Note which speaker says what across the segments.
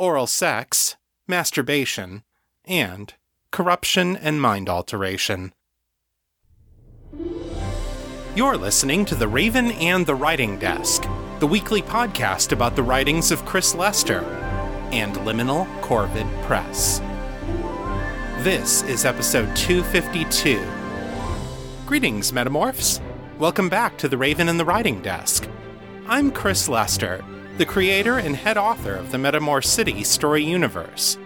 Speaker 1: oral sex, masturbation, and corruption and mind alteration. You're listening to The Raven and the Writing Desk, the weekly podcast about the writings of Chris Lester and Liminal Corvid Press. This is episode 252. Greetings, Metamorphs. Welcome back to The Raven and the Writing Desk. I'm Chris Lester, the creator and head author of the Metamor City story universe.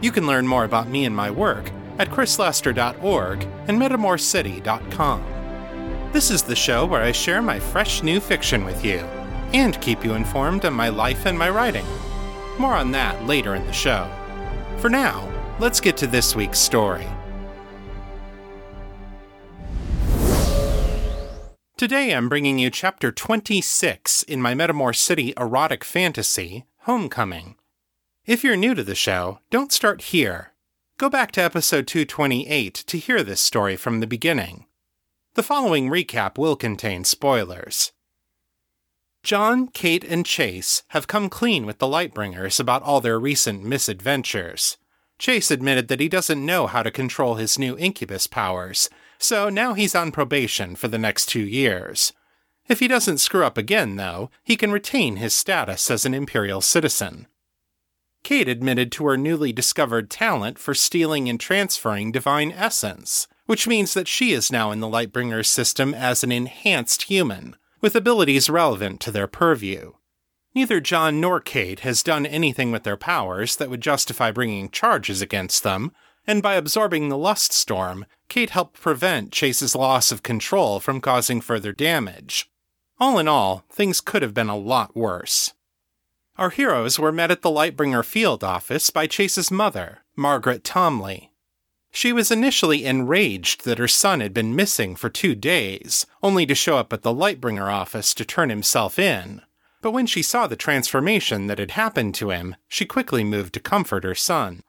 Speaker 1: You can learn more about me and my work at chrislester.org and metamorcity.com. This is the show where I share my fresh new fiction with you and keep you informed on my life and my writing. More on that later in the show. For now, let's get to this week's story. Today I'm bringing you chapter 26 in my Metamor City erotic fantasy, Homecoming. If you're new to the show, don't start here. Go back to episode 228 to hear this story from the beginning. The following recap will contain spoilers. John, Kate, and Chase have come clean with the Lightbringers about all their recent misadventures. Chase admitted that he doesn't know how to control his new incubus powers, so now he's on probation for the next two years. If he doesn't screw up again, though, he can retain his status as an Imperial citizen. Kate admitted to her newly discovered talent for stealing and transferring divine essence, which means that she is now in the Lightbringer's system as an enhanced human, with abilities relevant to their purview. Neither John nor Kate has done anything with their powers that would justify bringing charges against them, and by absorbing the lust storm, Kate helped prevent Chase's loss of control from causing further damage. All in all, things could have been a lot worse. Our heroes were met at the Lightbringer field office by Chase's mother, Margaret Tomley. She was initially enraged that her son had been missing for two days, only to show up at the Lightbringer office to turn himself in. But when she saw the transformation that had happened to him, she quickly moved to comfort her son.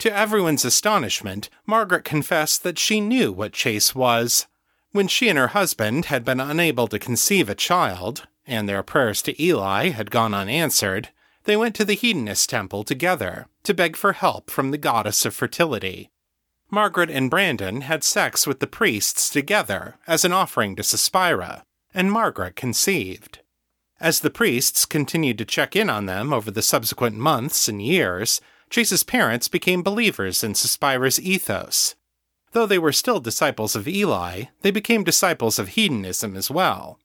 Speaker 1: To everyone's astonishment, Margaret confessed that she knew what Chase was. When she and her husband had been unable to conceive a child, and their prayers to Eli had gone unanswered, they went to the Hedonist Temple together to beg for help from the goddess of fertility. Margaret and Brandon had sex with the priests together as an offering to Suspira, and Margaret conceived. As the priests continued to check in on them over the subsequent months and years, Chase's parents became believers in Suspira's ethos. Though they were still disciples of Eli, they became disciples of hedonism as well.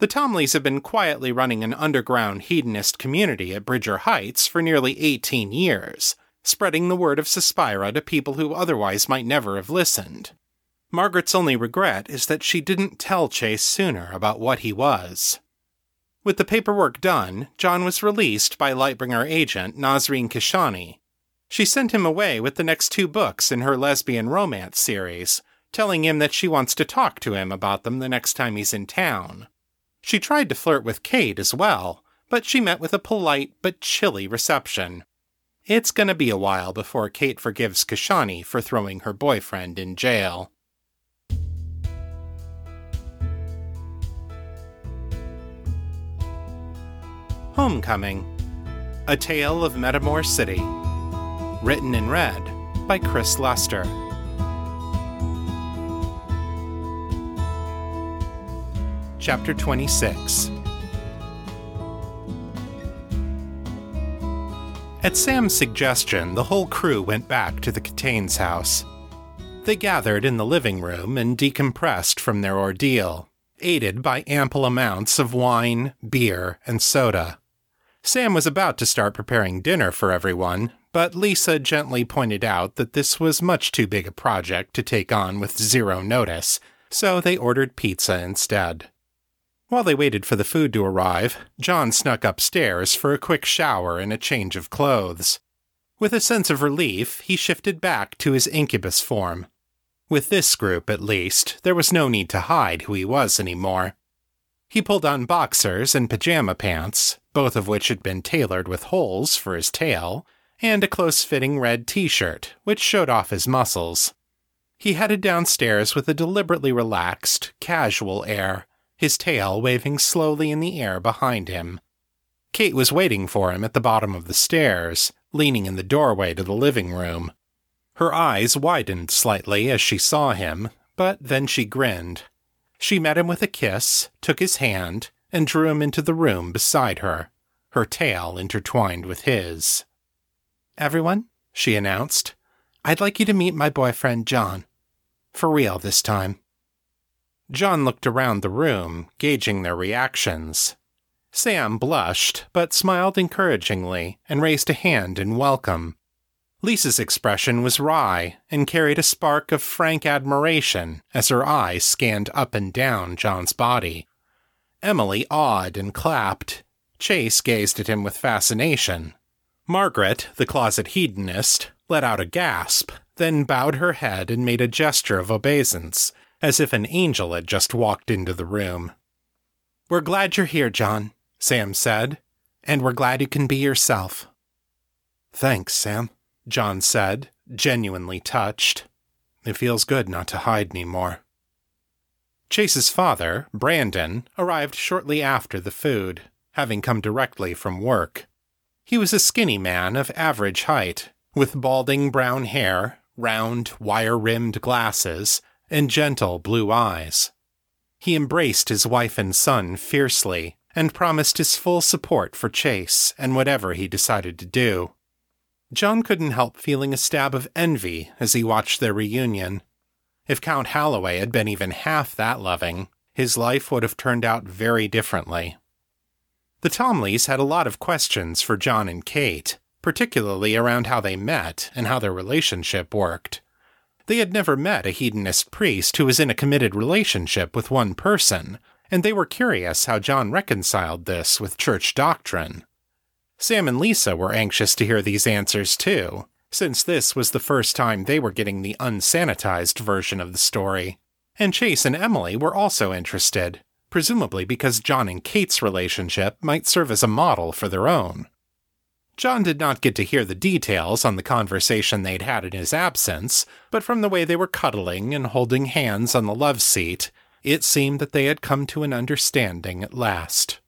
Speaker 1: The Tomleys have been quietly running an underground hedonist community at Bridger Heights for nearly 18 years, spreading the word of Suspira to people who otherwise might never have listened. Margaret's only regret is that she didn't tell Chase sooner about what he was. With the paperwork done, John was released by Lightbringer agent Nazreen Kashani. She sent him away with the next two books in her lesbian romance series, telling him that she wants to talk to him about them the next time he's in town. She tried to flirt with Kate as well, but she met with a polite but chilly reception. It's gonna be a while before Kate forgives Kashani for throwing her boyfriend in jail. Homecoming A Tale of Metamor City. Written and read by Chris Lester. Chapter 26 At Sam's suggestion, the whole crew went back to the Catane's house. They gathered in the living room and decompressed from their ordeal, aided by ample amounts of wine, beer, and soda. Sam was about to start preparing dinner for everyone, but Lisa gently pointed out that this was much too big a project to take on with zero notice, so they ordered pizza instead. While they waited for the food to arrive, John snuck upstairs for a quick shower and a change of clothes. With a sense of relief, he shifted back to his incubus form. With this group, at least, there was no need to hide who he was anymore. He pulled on boxers and pajama pants, both of which had been tailored with holes for his tail, and a close fitting red t shirt, which showed off his muscles. He headed downstairs with a deliberately relaxed, casual air, his tail waving slowly in the air behind him. Kate was waiting for him at the bottom of the stairs, leaning in the doorway to the living room. Her eyes widened slightly as she saw him, but then she grinned. She met him with a kiss, took his hand, and drew him into the room beside her, her tail intertwined with his. Everyone, she announced, I'd like you to meet my boyfriend, John. For real this time. John looked around the room, gauging their reactions. Sam blushed, but smiled encouragingly and raised a hand in welcome. Lisa's expression was wry and carried a spark of frank admiration as her eyes scanned up and down John's body. Emily awed and clapped. Chase gazed at him with fascination. Margaret, the closet hedonist, let out a gasp, then bowed her head and made a gesture of obeisance, as if an angel had just walked into the room. We're glad you're here, John, Sam said, and we're glad you can be yourself. Thanks, Sam. John said, genuinely touched. It feels good not to hide any more. Chase's father, Brandon, arrived shortly after the food, having come directly from work. He was a skinny man of average height, with balding brown hair, round, wire rimmed glasses, and gentle blue eyes. He embraced his wife and son fiercely and promised his full support for Chase and whatever he decided to do. John couldn't help feeling a stab of envy as he watched their reunion. If Count Holloway had been even half that loving, his life would have turned out very differently. The Tomleys had a lot of questions for John and Kate, particularly around how they met and how their relationship worked. They had never met a hedonist priest who was in a committed relationship with one person, and they were curious how John reconciled this with church doctrine. Sam and Lisa were anxious to hear these answers too, since this was the first time they were getting the unsanitized version of the story. And Chase and Emily were also interested, presumably because John and Kate's relationship might serve as a model for their own. John did not get to hear the details on the conversation they'd had in his absence, but from the way they were cuddling and holding hands on the love seat, it seemed that they had come to an understanding at last.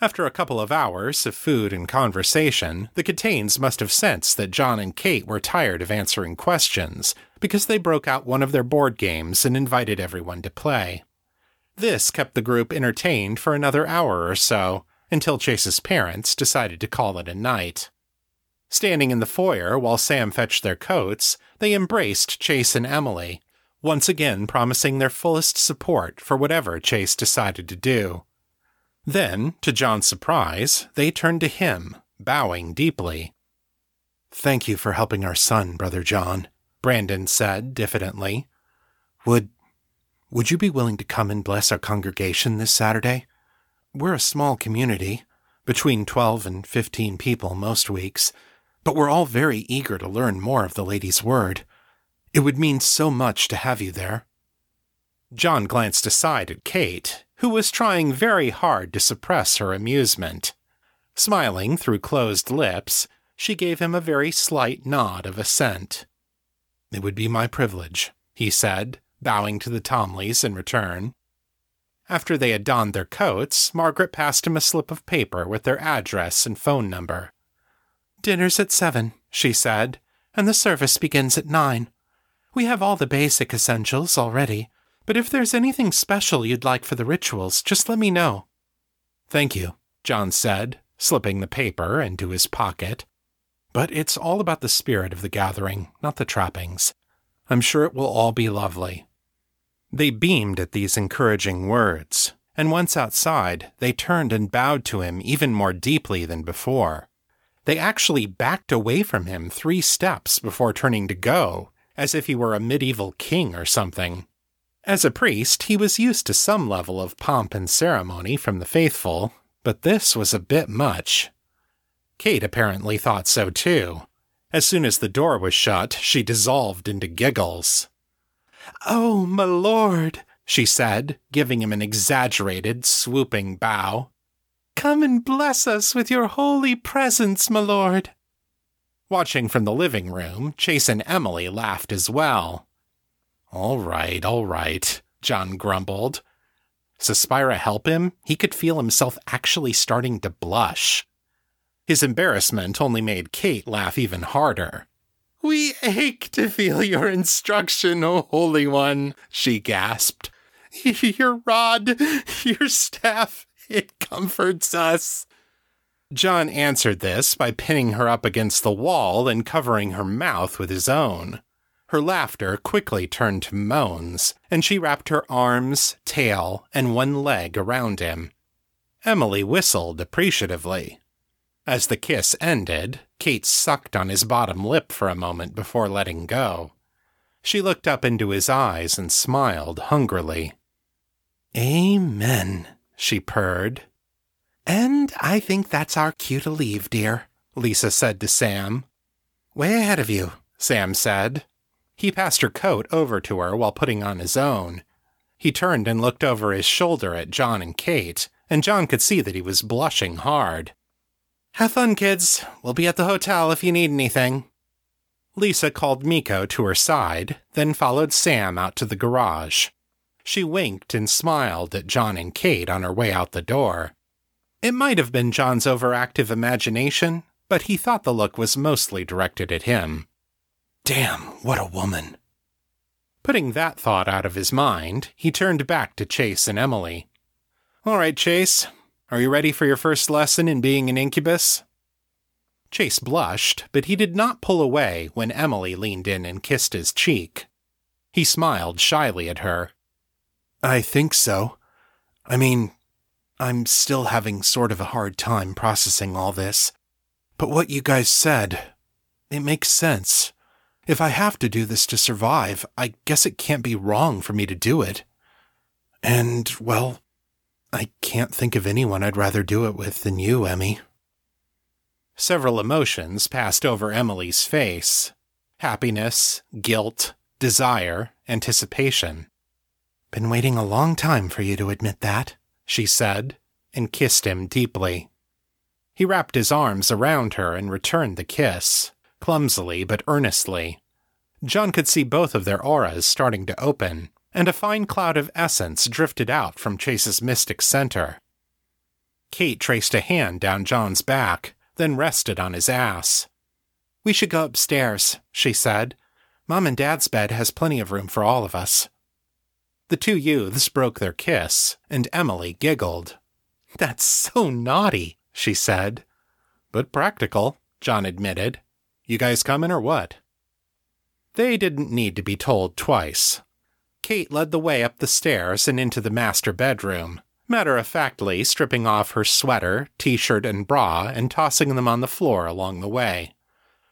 Speaker 1: After a couple of hours of food and conversation, the Katanes must have sensed that John and Kate were tired of answering questions, because they broke out one of their board games and invited everyone to play. This kept the group entertained for another hour or so, until Chase's parents decided to call it a night. Standing in the foyer while Sam fetched their coats, they embraced Chase and Emily, once again promising their fullest support for whatever Chase decided to do. Then, to John's surprise, they turned to him, bowing deeply. Thank you for helping our son, Brother John, Brandon said diffidently. Would would you be willing to come and bless our congregation this Saturday? We're a small community, between 12 and 15 people most weeks, but we're all very eager to learn more of the lady's word. It would mean so much to have you there. John glanced aside at Kate, who was trying very hard to suppress her amusement. Smiling through closed lips, she gave him a very slight nod of assent. It would be my privilege, he said, bowing to the Tomleys in return. After they had donned their coats, Margaret passed him a slip of paper with their address and phone number. Dinner's at seven, she said, and the service begins at nine. We have all the basic essentials already, but if there's anything special you'd like for the rituals, just let me know. Thank you, John said, slipping the paper into his pocket. But it's all about the spirit of the gathering, not the trappings. I'm sure it will all be lovely. They beamed at these encouraging words, and once outside, they turned and bowed to him even more deeply than before. They actually backed away from him three steps before turning to go, as if he were a medieval king or something. As a priest, he was used to some level of pomp and ceremony from the faithful, but this was a bit much. Kate apparently thought so too. As soon as the door was shut, she dissolved into giggles. Oh, my lord, she said, giving him an exaggerated, swooping bow. Come and bless us with your holy presence, my lord. Watching from the living room, Chase and Emily laughed as well. All right, all right, John grumbled. Suspira help him? He could feel himself actually starting to blush. His embarrassment only made Kate laugh even harder. We ache to feel your instruction, O Holy One, she gasped. Your rod, your staff, it comforts us. John answered this by pinning her up against the wall and covering her mouth with his own. Her laughter quickly turned to moans, and she wrapped her arms, tail, and one leg around him. Emily whistled appreciatively. As the kiss ended, Kate sucked on his bottom lip for a moment before letting go. She looked up into his eyes and smiled hungrily. Amen, she purred. And I think that's our cue to leave, dear, Lisa said to Sam. Way ahead of you, Sam said. He passed her coat over to her while putting on his own. He turned and looked over his shoulder at John and Kate, and John could see that he was blushing hard. Have fun, kids. We'll be at the hotel if you need anything. Lisa called Miko to her side, then followed Sam out to the garage. She winked and smiled at John and Kate on her way out the door. It might have been John's overactive imagination, but he thought the look was mostly directed at him. Damn, what a woman. Putting that thought out of his mind, he turned back to Chase and Emily. All right, Chase, are you ready for your first lesson in being an incubus? Chase blushed, but he did not pull away when Emily leaned in and kissed his cheek. He smiled shyly at her. I think so. I mean, I'm still having sort of a hard time processing all this. But what you guys said, it makes sense. If I have to do this to survive, I guess it can't be wrong for me to do it. And, well, I can't think of anyone I'd rather do it with than you, Emmy. Several emotions passed over Emily's face happiness, guilt, desire, anticipation. Been waiting a long time for you to admit that, she said, and kissed him deeply. He wrapped his arms around her and returned the kiss, clumsily but earnestly. John could see both of their auras starting to open, and a fine cloud of essence drifted out from Chase's mystic center. Kate traced a hand down John's back, then rested on his ass. We should go upstairs, she said. Mom and Dad's bed has plenty of room for all of us. The two youths broke their kiss, and Emily giggled. That's so naughty, she said. But practical, John admitted. You guys coming or what? They didn't need to be told twice. Kate led the way up the stairs and into the master bedroom, matter of factly stripping off her sweater, t shirt, and bra and tossing them on the floor along the way.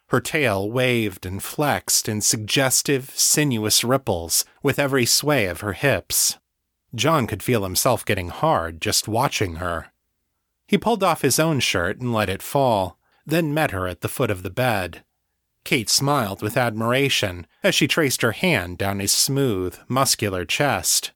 Speaker 1: Her tail waved and flexed in suggestive, sinuous ripples with every sway of her hips. John could feel himself getting hard just watching her. He pulled off his own shirt and let it fall, then met her at the foot of the bed. Kate smiled with admiration as she traced her hand down his smooth, muscular chest.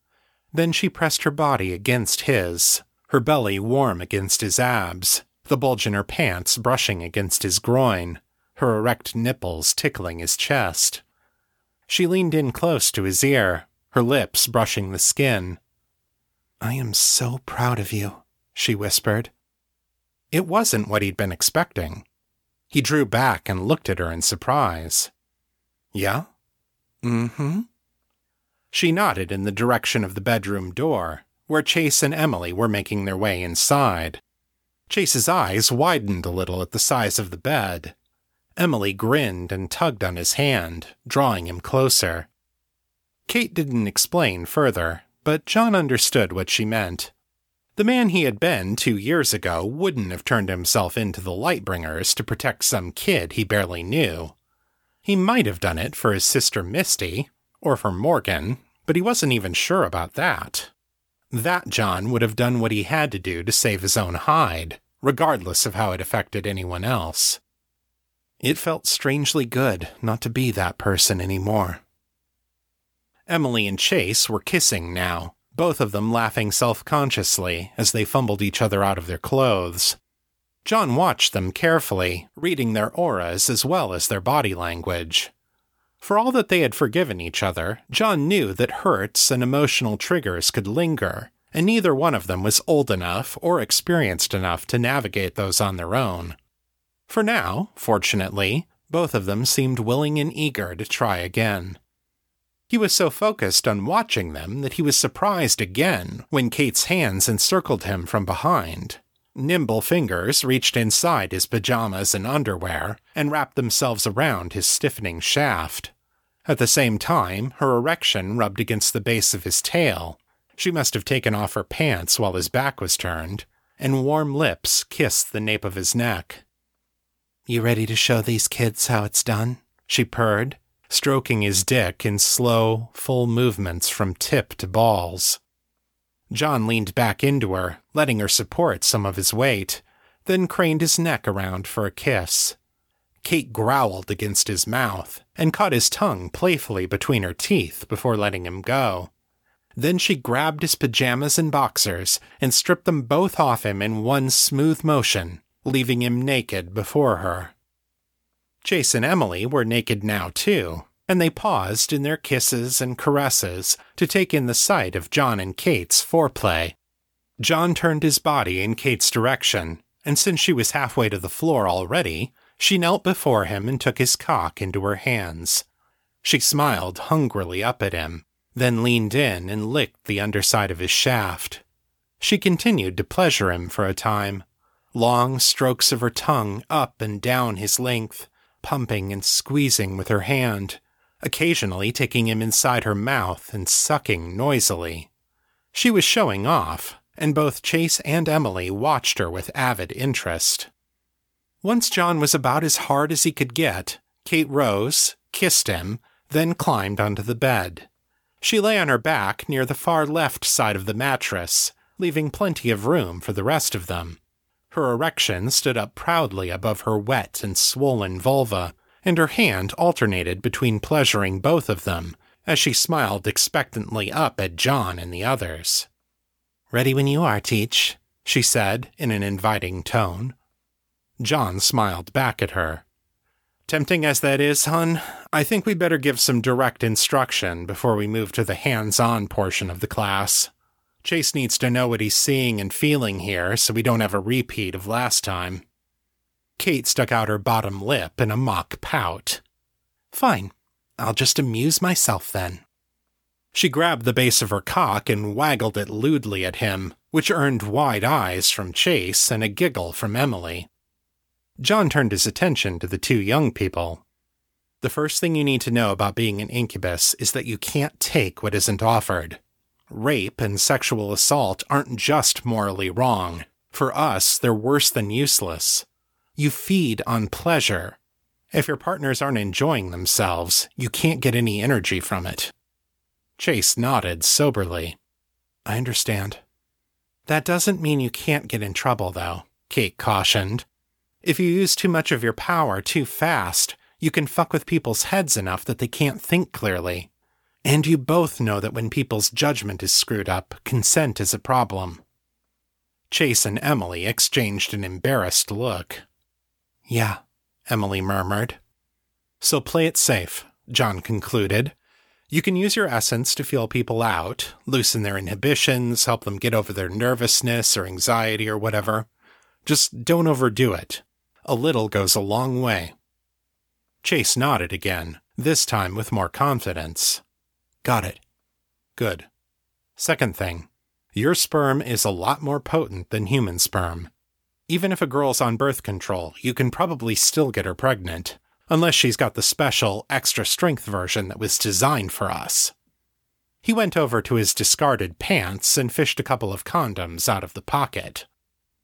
Speaker 1: Then she pressed her body against his, her belly warm against his abs, the bulge in her pants brushing against his groin, her erect nipples tickling his chest. She leaned in close to his ear, her lips brushing the skin. I am so proud of you, she whispered. It wasn't what he'd been expecting. He drew back and looked at her in surprise. Yeah? Mm hmm. She nodded in the direction of the bedroom door, where Chase and Emily were making their way inside. Chase's eyes widened a little at the size of the bed. Emily grinned and tugged on his hand, drawing him closer. Kate didn't explain further, but John understood what she meant. The man he had been two years ago wouldn't have turned himself into the Lightbringers to protect some kid he barely knew. He might have done it for his sister Misty, or for Morgan, but he wasn't even sure about that. That John would have done what he had to do to save his own hide, regardless of how it affected anyone else. It felt strangely good not to be that person anymore. Emily and Chase were kissing now, both of them laughing self consciously as they fumbled each other out of their clothes. John watched them carefully, reading their auras as well as their body language. For all that they had forgiven each other, John knew that hurts and emotional triggers could linger, and neither one of them was old enough or experienced enough to navigate those on their own. For now, fortunately, both of them seemed willing and eager to try again. He was so focused on watching them that he was surprised again when Kate's hands encircled him from behind. Nimble fingers reached inside his pajamas and underwear and wrapped themselves around his stiffening shaft. At the same time, her erection rubbed against the base of his tail. She must have taken off her pants while his back was turned, and warm lips kissed the nape of his neck. You ready to show these kids how it's done? She purred, stroking his dick in slow, full movements from tip to balls. John leaned back into her, letting her support some of his weight, then craned his neck around for a kiss. Kate growled against his mouth and caught his tongue playfully between her teeth before letting him go. Then she grabbed his pajamas and boxers and stripped them both off him in one smooth motion, leaving him naked before her. Chase and Emily were naked now, too, and they paused in their kisses and caresses to take in the sight of John and Kate's foreplay. John turned his body in Kate's direction, and since she was halfway to the floor already, she knelt before him and took his cock into her hands. She smiled hungrily up at him, then leaned in and licked the underside of his shaft. She continued to pleasure him for a time, long strokes of her tongue up and down his length, pumping and squeezing with her hand, occasionally taking him inside her mouth and sucking noisily. She was showing off, and both Chase and Emily watched her with avid interest. Once John was about as hard as he could get, Kate rose, kissed him, then climbed onto the bed. She lay on her back near the far left side of the mattress, leaving plenty of room for the rest of them. Her erection stood up proudly above her wet and swollen vulva, and her hand alternated between pleasuring both of them as she smiled expectantly up at John and the others. Ready when you are, Teach, she said in an inviting tone. John smiled back at her. Tempting as that is, hun, I think we'd better give some direct instruction before we move to the hands on portion of the class. Chase needs to know what he's seeing and feeling here so we don't have a repeat of last time. Kate stuck out her bottom lip in a mock pout. Fine, I'll just amuse myself then. She grabbed the base of her cock and waggled it lewdly at him, which earned wide eyes from Chase and a giggle from Emily. John turned his attention to the two young people. The first thing you need to know about being an incubus is that you can't take what isn't offered. Rape and sexual assault aren't just morally wrong. For us, they're worse than useless. You feed on pleasure. If your partners aren't enjoying themselves, you can't get any energy from it. Chase nodded soberly. I understand. That doesn't mean you can't get in trouble, though, Kate cautioned. If you use too much of your power too fast, you can fuck with people's heads enough that they can't think clearly. And you both know that when people's judgment is screwed up, consent is a problem. Chase and Emily exchanged an embarrassed look. Yeah, Emily murmured. So play it safe, John concluded. You can use your essence to feel people out, loosen their inhibitions, help them get over their nervousness or anxiety or whatever. Just don't overdo it. A little goes a long way. Chase nodded again, this time with more confidence. Got it. Good. Second thing, your sperm is a lot more potent than human sperm. Even if a girl's on birth control, you can probably still get her pregnant, unless she's got the special, extra strength version that was designed for us. He went over to his discarded pants and fished a couple of condoms out of the pocket.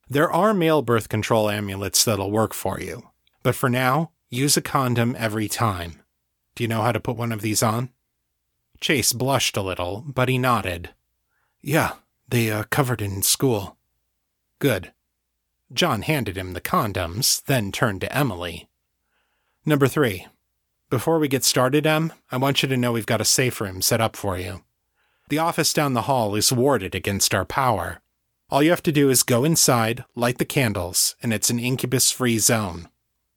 Speaker 1: There are male birth control amulets that'll work for you, but for now, use a condom every time. Do you know how to put one of these on? Chase blushed a little, but he nodded. Yeah, they uh, covered in school. Good. John handed him the condoms, then turned to Emily. Number three. Before we get started, Em, I want you to know we've got a safe room set up for you. The office down the hall is warded against our power. All you have to do is go inside, light the candles, and it's an incubus free zone.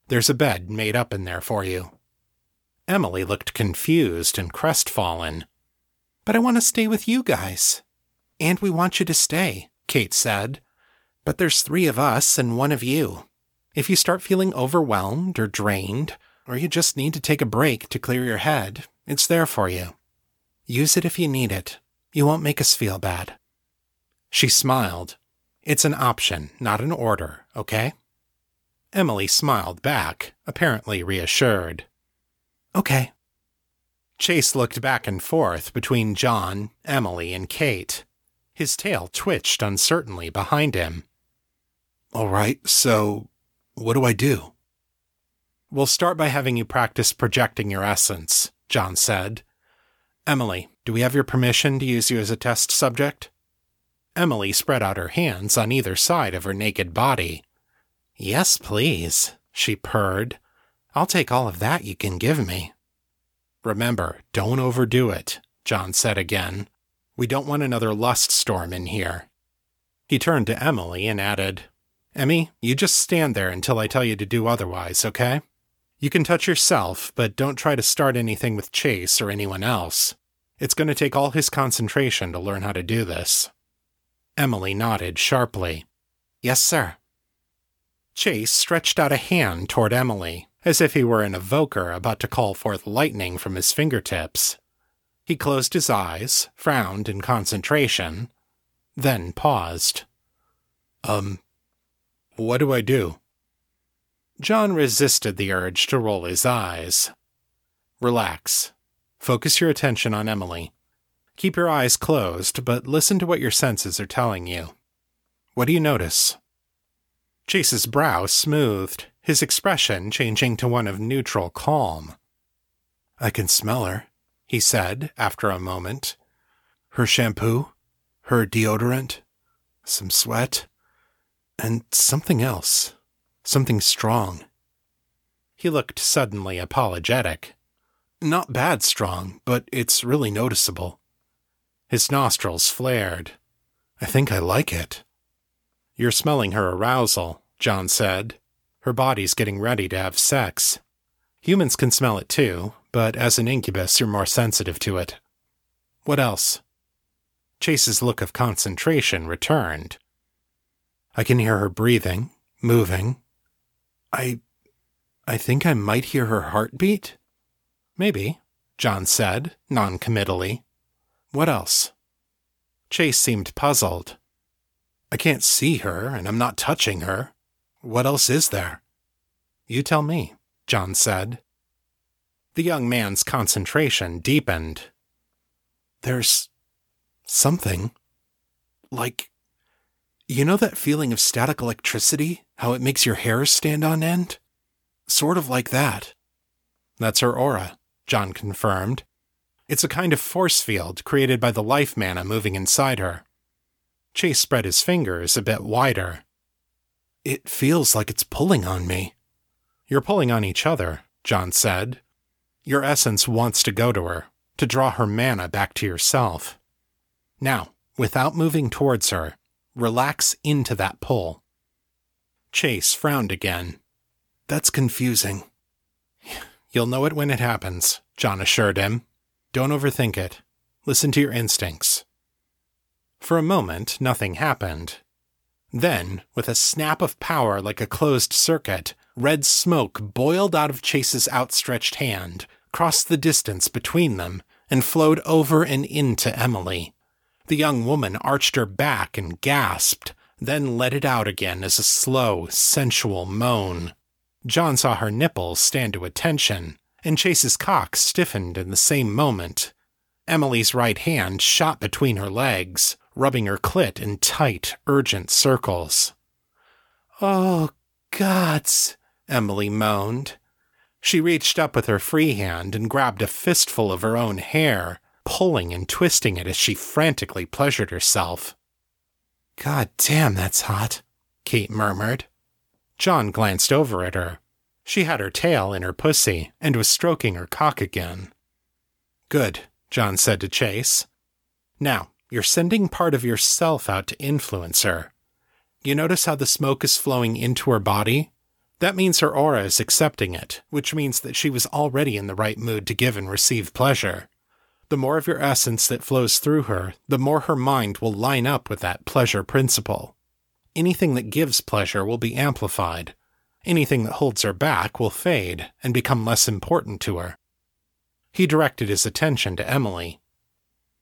Speaker 1: There's a bed made up in there for you. Emily looked confused and crestfallen. But I want to stay with you guys. And we want you to stay, Kate said. But there's three of us and one of you. If you start feeling overwhelmed or drained, or you just need to take a break to clear your head, it's there for you. Use it if you need it. You won't make us feel bad. She smiled. It's an option, not an order, okay? Emily smiled back, apparently reassured. Okay. Chase looked back and forth between John, Emily, and Kate. His tail twitched uncertainly behind him. All right, so what do I do? We'll start by having you practice projecting your essence, John said. Emily, do we have your permission to use you as a test subject? Emily spread out her hands on either side of her naked body. Yes, please, she purred. I'll take all of that you can give me. Remember, don't overdo it, John said again. We don't want another lust storm in here. He turned to Emily and added, Emmy, you just stand there until I tell you to do otherwise, okay? You can touch yourself, but don't try to start anything with Chase or anyone else. It's going to take all his concentration to learn how to do this. Emily nodded sharply. Yes, sir. Chase stretched out a hand toward Emily, as if he were an evoker about to call forth lightning from his fingertips. He closed his eyes, frowned in concentration, then paused. Um, what do I do? John resisted the urge to roll his eyes. Relax. Focus your attention on Emily. Keep your eyes closed, but listen to what your senses are telling you. What do you notice? Chase's brow smoothed, his expression changing to one of neutral calm. I can smell her, he said after a moment. Her shampoo, her deodorant, some sweat, and something else. Something strong. He looked suddenly apologetic. Not bad strong, but it's really noticeable. His nostrils flared. I think I like it. You're smelling her arousal, John said. Her body's getting ready to have sex. Humans can smell it too, but as an incubus, you're more sensitive to it. What else? Chase's look of concentration returned. I can hear her breathing, moving. I. I think I might hear her heartbeat? Maybe, John said, noncommittally. What else? Chase seemed puzzled. I can't see her, and I'm not touching her. What else is there? You tell me, John said. The young man's concentration deepened. There's something. Like, you know that feeling of static electricity? How it makes your hair stand on end? Sort of like that. That's her aura, John confirmed. It's a kind of force field created by the life mana moving inside her. Chase spread his fingers a bit wider. It feels like it's pulling on me. You're pulling on each other, John said. Your essence wants to go to her, to draw her mana back to yourself. Now, without moving towards her, relax into that pull. Chase frowned again. That's confusing. You'll know it when it happens, John assured him. Don't overthink it. Listen to your instincts. For a moment, nothing happened. Then, with a snap of power like a closed circuit, red smoke boiled out of Chase's outstretched hand, crossed the distance between them, and flowed over and into Emily. The young woman arched her back and gasped, then let it out again as a slow, sensual moan. John saw her nipples stand to attention, and Chase's cock stiffened in the same moment. Emily's right hand shot between her legs, rubbing her clit in tight, urgent circles. Oh, gods, Emily moaned. She reached up with her free hand and grabbed a fistful of her own hair, pulling and twisting it as she frantically pleasured herself. God damn, that's hot, Kate murmured. John glanced over at her. She had her tail in her pussy and was stroking her cock again. Good, John said to Chase. Now, you're sending part of yourself out to influence her. You notice how the smoke is flowing into her body? That means her aura is accepting it, which means that she was already in the right mood to give and receive pleasure. The more of your essence that flows through her, the more her mind will line up with that pleasure principle. Anything that gives pleasure will be amplified. Anything that holds her back will fade and become less important to her. He directed his attention to Emily.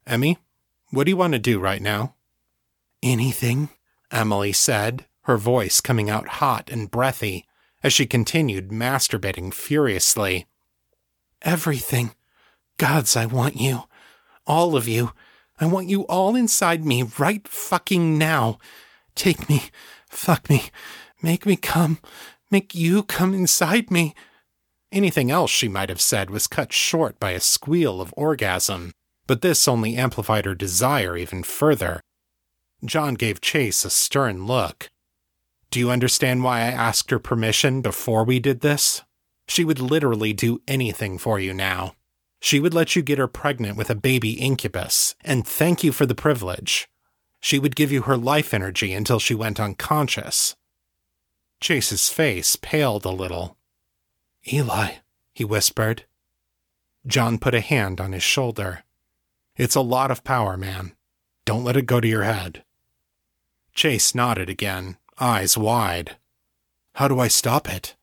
Speaker 1: Emmy, what do you want to do right now? Anything, Emily said, her voice coming out hot and breathy as she continued masturbating furiously. Everything. Gods, I want you. All of you. I want you all inside me right fucking now. Take me. Fuck me. Make me come. Make you come inside me. Anything else she might have said was cut short by a squeal of orgasm, but this only amplified her desire even further. John gave Chase a stern look. Do you understand why I asked her permission before we did this? She would literally do anything for you now. She would let you get her pregnant with a baby incubus, and thank you for the privilege. She would give you her life energy until she went unconscious. Chase's face paled a little. Eli, he whispered. John put a hand on his shoulder. It's a lot of power, man. Don't let it go to your head. Chase nodded again, eyes wide. How do I stop it?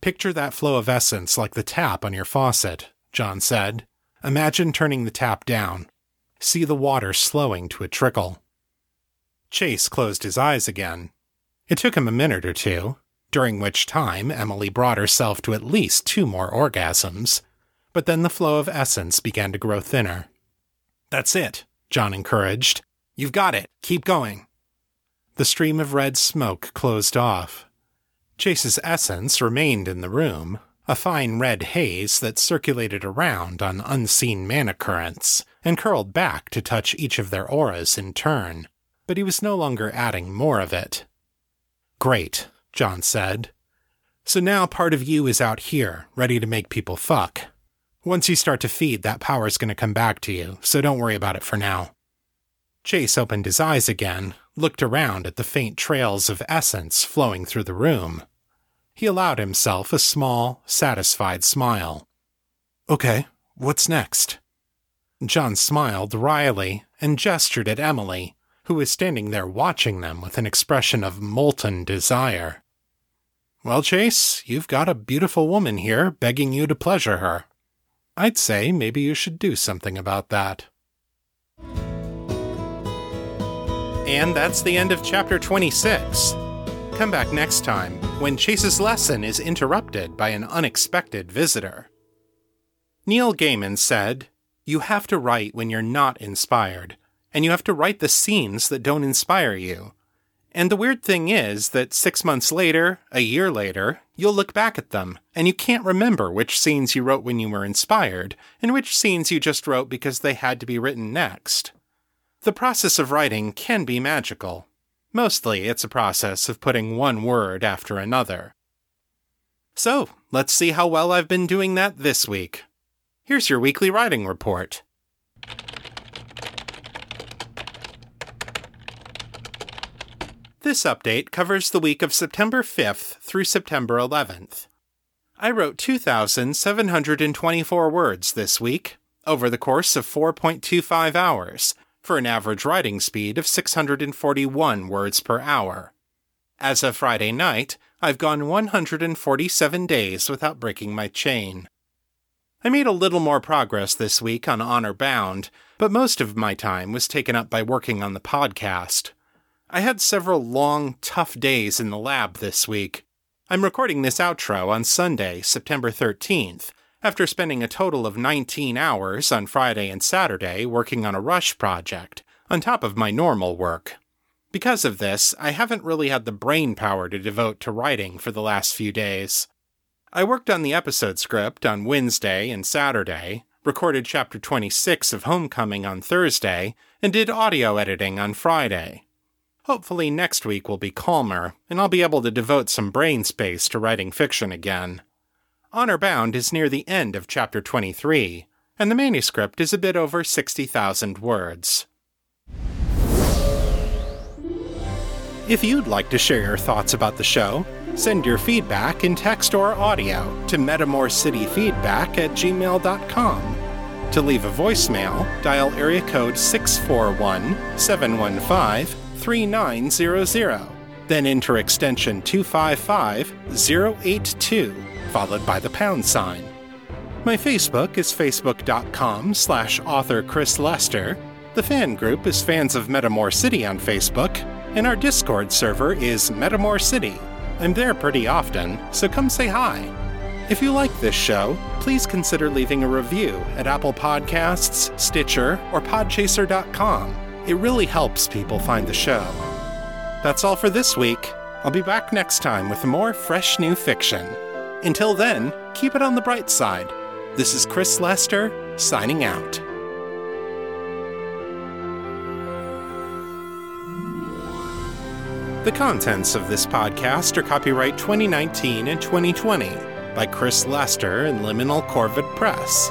Speaker 1: Picture that flow of essence like the tap on your faucet, John said. Imagine turning the tap down. See the water slowing to a trickle. Chase closed his eyes again. It took him a minute or two, during which time Emily brought herself to at least two more orgasms, but then the flow of essence began to grow thinner. That's it, John encouraged. You've got it. Keep going. The stream of red smoke closed off. Chase's essence remained in the room, a fine red haze that circulated around on unseen mana currents and curled back to touch each of their auras in turn, but he was no longer adding more of it. Great, John said. So now part of you is out here, ready to make people fuck. Once you start to feed, that power's going to come back to you, so don't worry about it for now. Chase opened his eyes again, looked around at the faint trails of essence flowing through the room, he allowed himself a small, satisfied smile. Okay, what's next? John smiled wryly and gestured at Emily, who was standing there watching them with an expression of molten desire. Well, Chase, you've got a beautiful woman here begging you to pleasure her. I'd say maybe you should do something about that. And that's the end of chapter 26. Come back next time when Chase's lesson is interrupted by an unexpected visitor. Neil Gaiman said, You have to write when you're not inspired, and you have to write the scenes that don't inspire you. And the weird thing is that six months later, a year later, you'll look back at them, and you can't remember which scenes you wrote when you were inspired, and which scenes you just wrote because they had to be written next. The process of writing can be magical. Mostly, it's a process of putting one word after another. So, let's see how well I've been doing that this week. Here's your weekly writing report. This update covers the week of September 5th through September 11th. I wrote 2,724 words this week, over the course of 4.25 hours, for an average writing speed of 641 words per hour. As of Friday night, I've gone 147 days without breaking my chain. I made a little more progress this week on Honor Bound, but most of my time was taken up by working on the podcast. I had several long, tough days in the lab this week. I'm recording this outro on Sunday, September 13th, after spending a total of 19 hours on Friday and Saturday working on a Rush project, on top of my normal work. Because of this, I haven't really had the brain power to devote to writing for the last few days. I worked on the episode script on Wednesday and Saturday, recorded chapter 26 of Homecoming on Thursday, and did audio editing on Friday. Hopefully, next week will be calmer, and I'll be able to devote some brain space to writing fiction again. Honor Bound is near the end of chapter 23, and the manuscript is a bit over 60,000 words. If you'd like to share your thoughts about the show, send your feedback in text or audio to metamorcityfeedback at gmail.com. To leave a voicemail, dial area code 641 715 3900, then enter extension 255 082, followed by the pound sign. My Facebook is facebook.com slash author Chris Lester. The fan group is Fans of Metamor City on Facebook, and our Discord server is Metamor City. I'm there pretty often, so come say hi. If you like this show, please consider leaving a review at Apple Podcasts, Stitcher, or Podchaser.com. It really helps people find the show. That's all for this week. I'll be back next time with more fresh new fiction. Until then, keep it on the bright side. This is Chris Lester, signing out. The contents of this podcast are copyright 2019 and 2020 by Chris Lester and Liminal Corvid Press.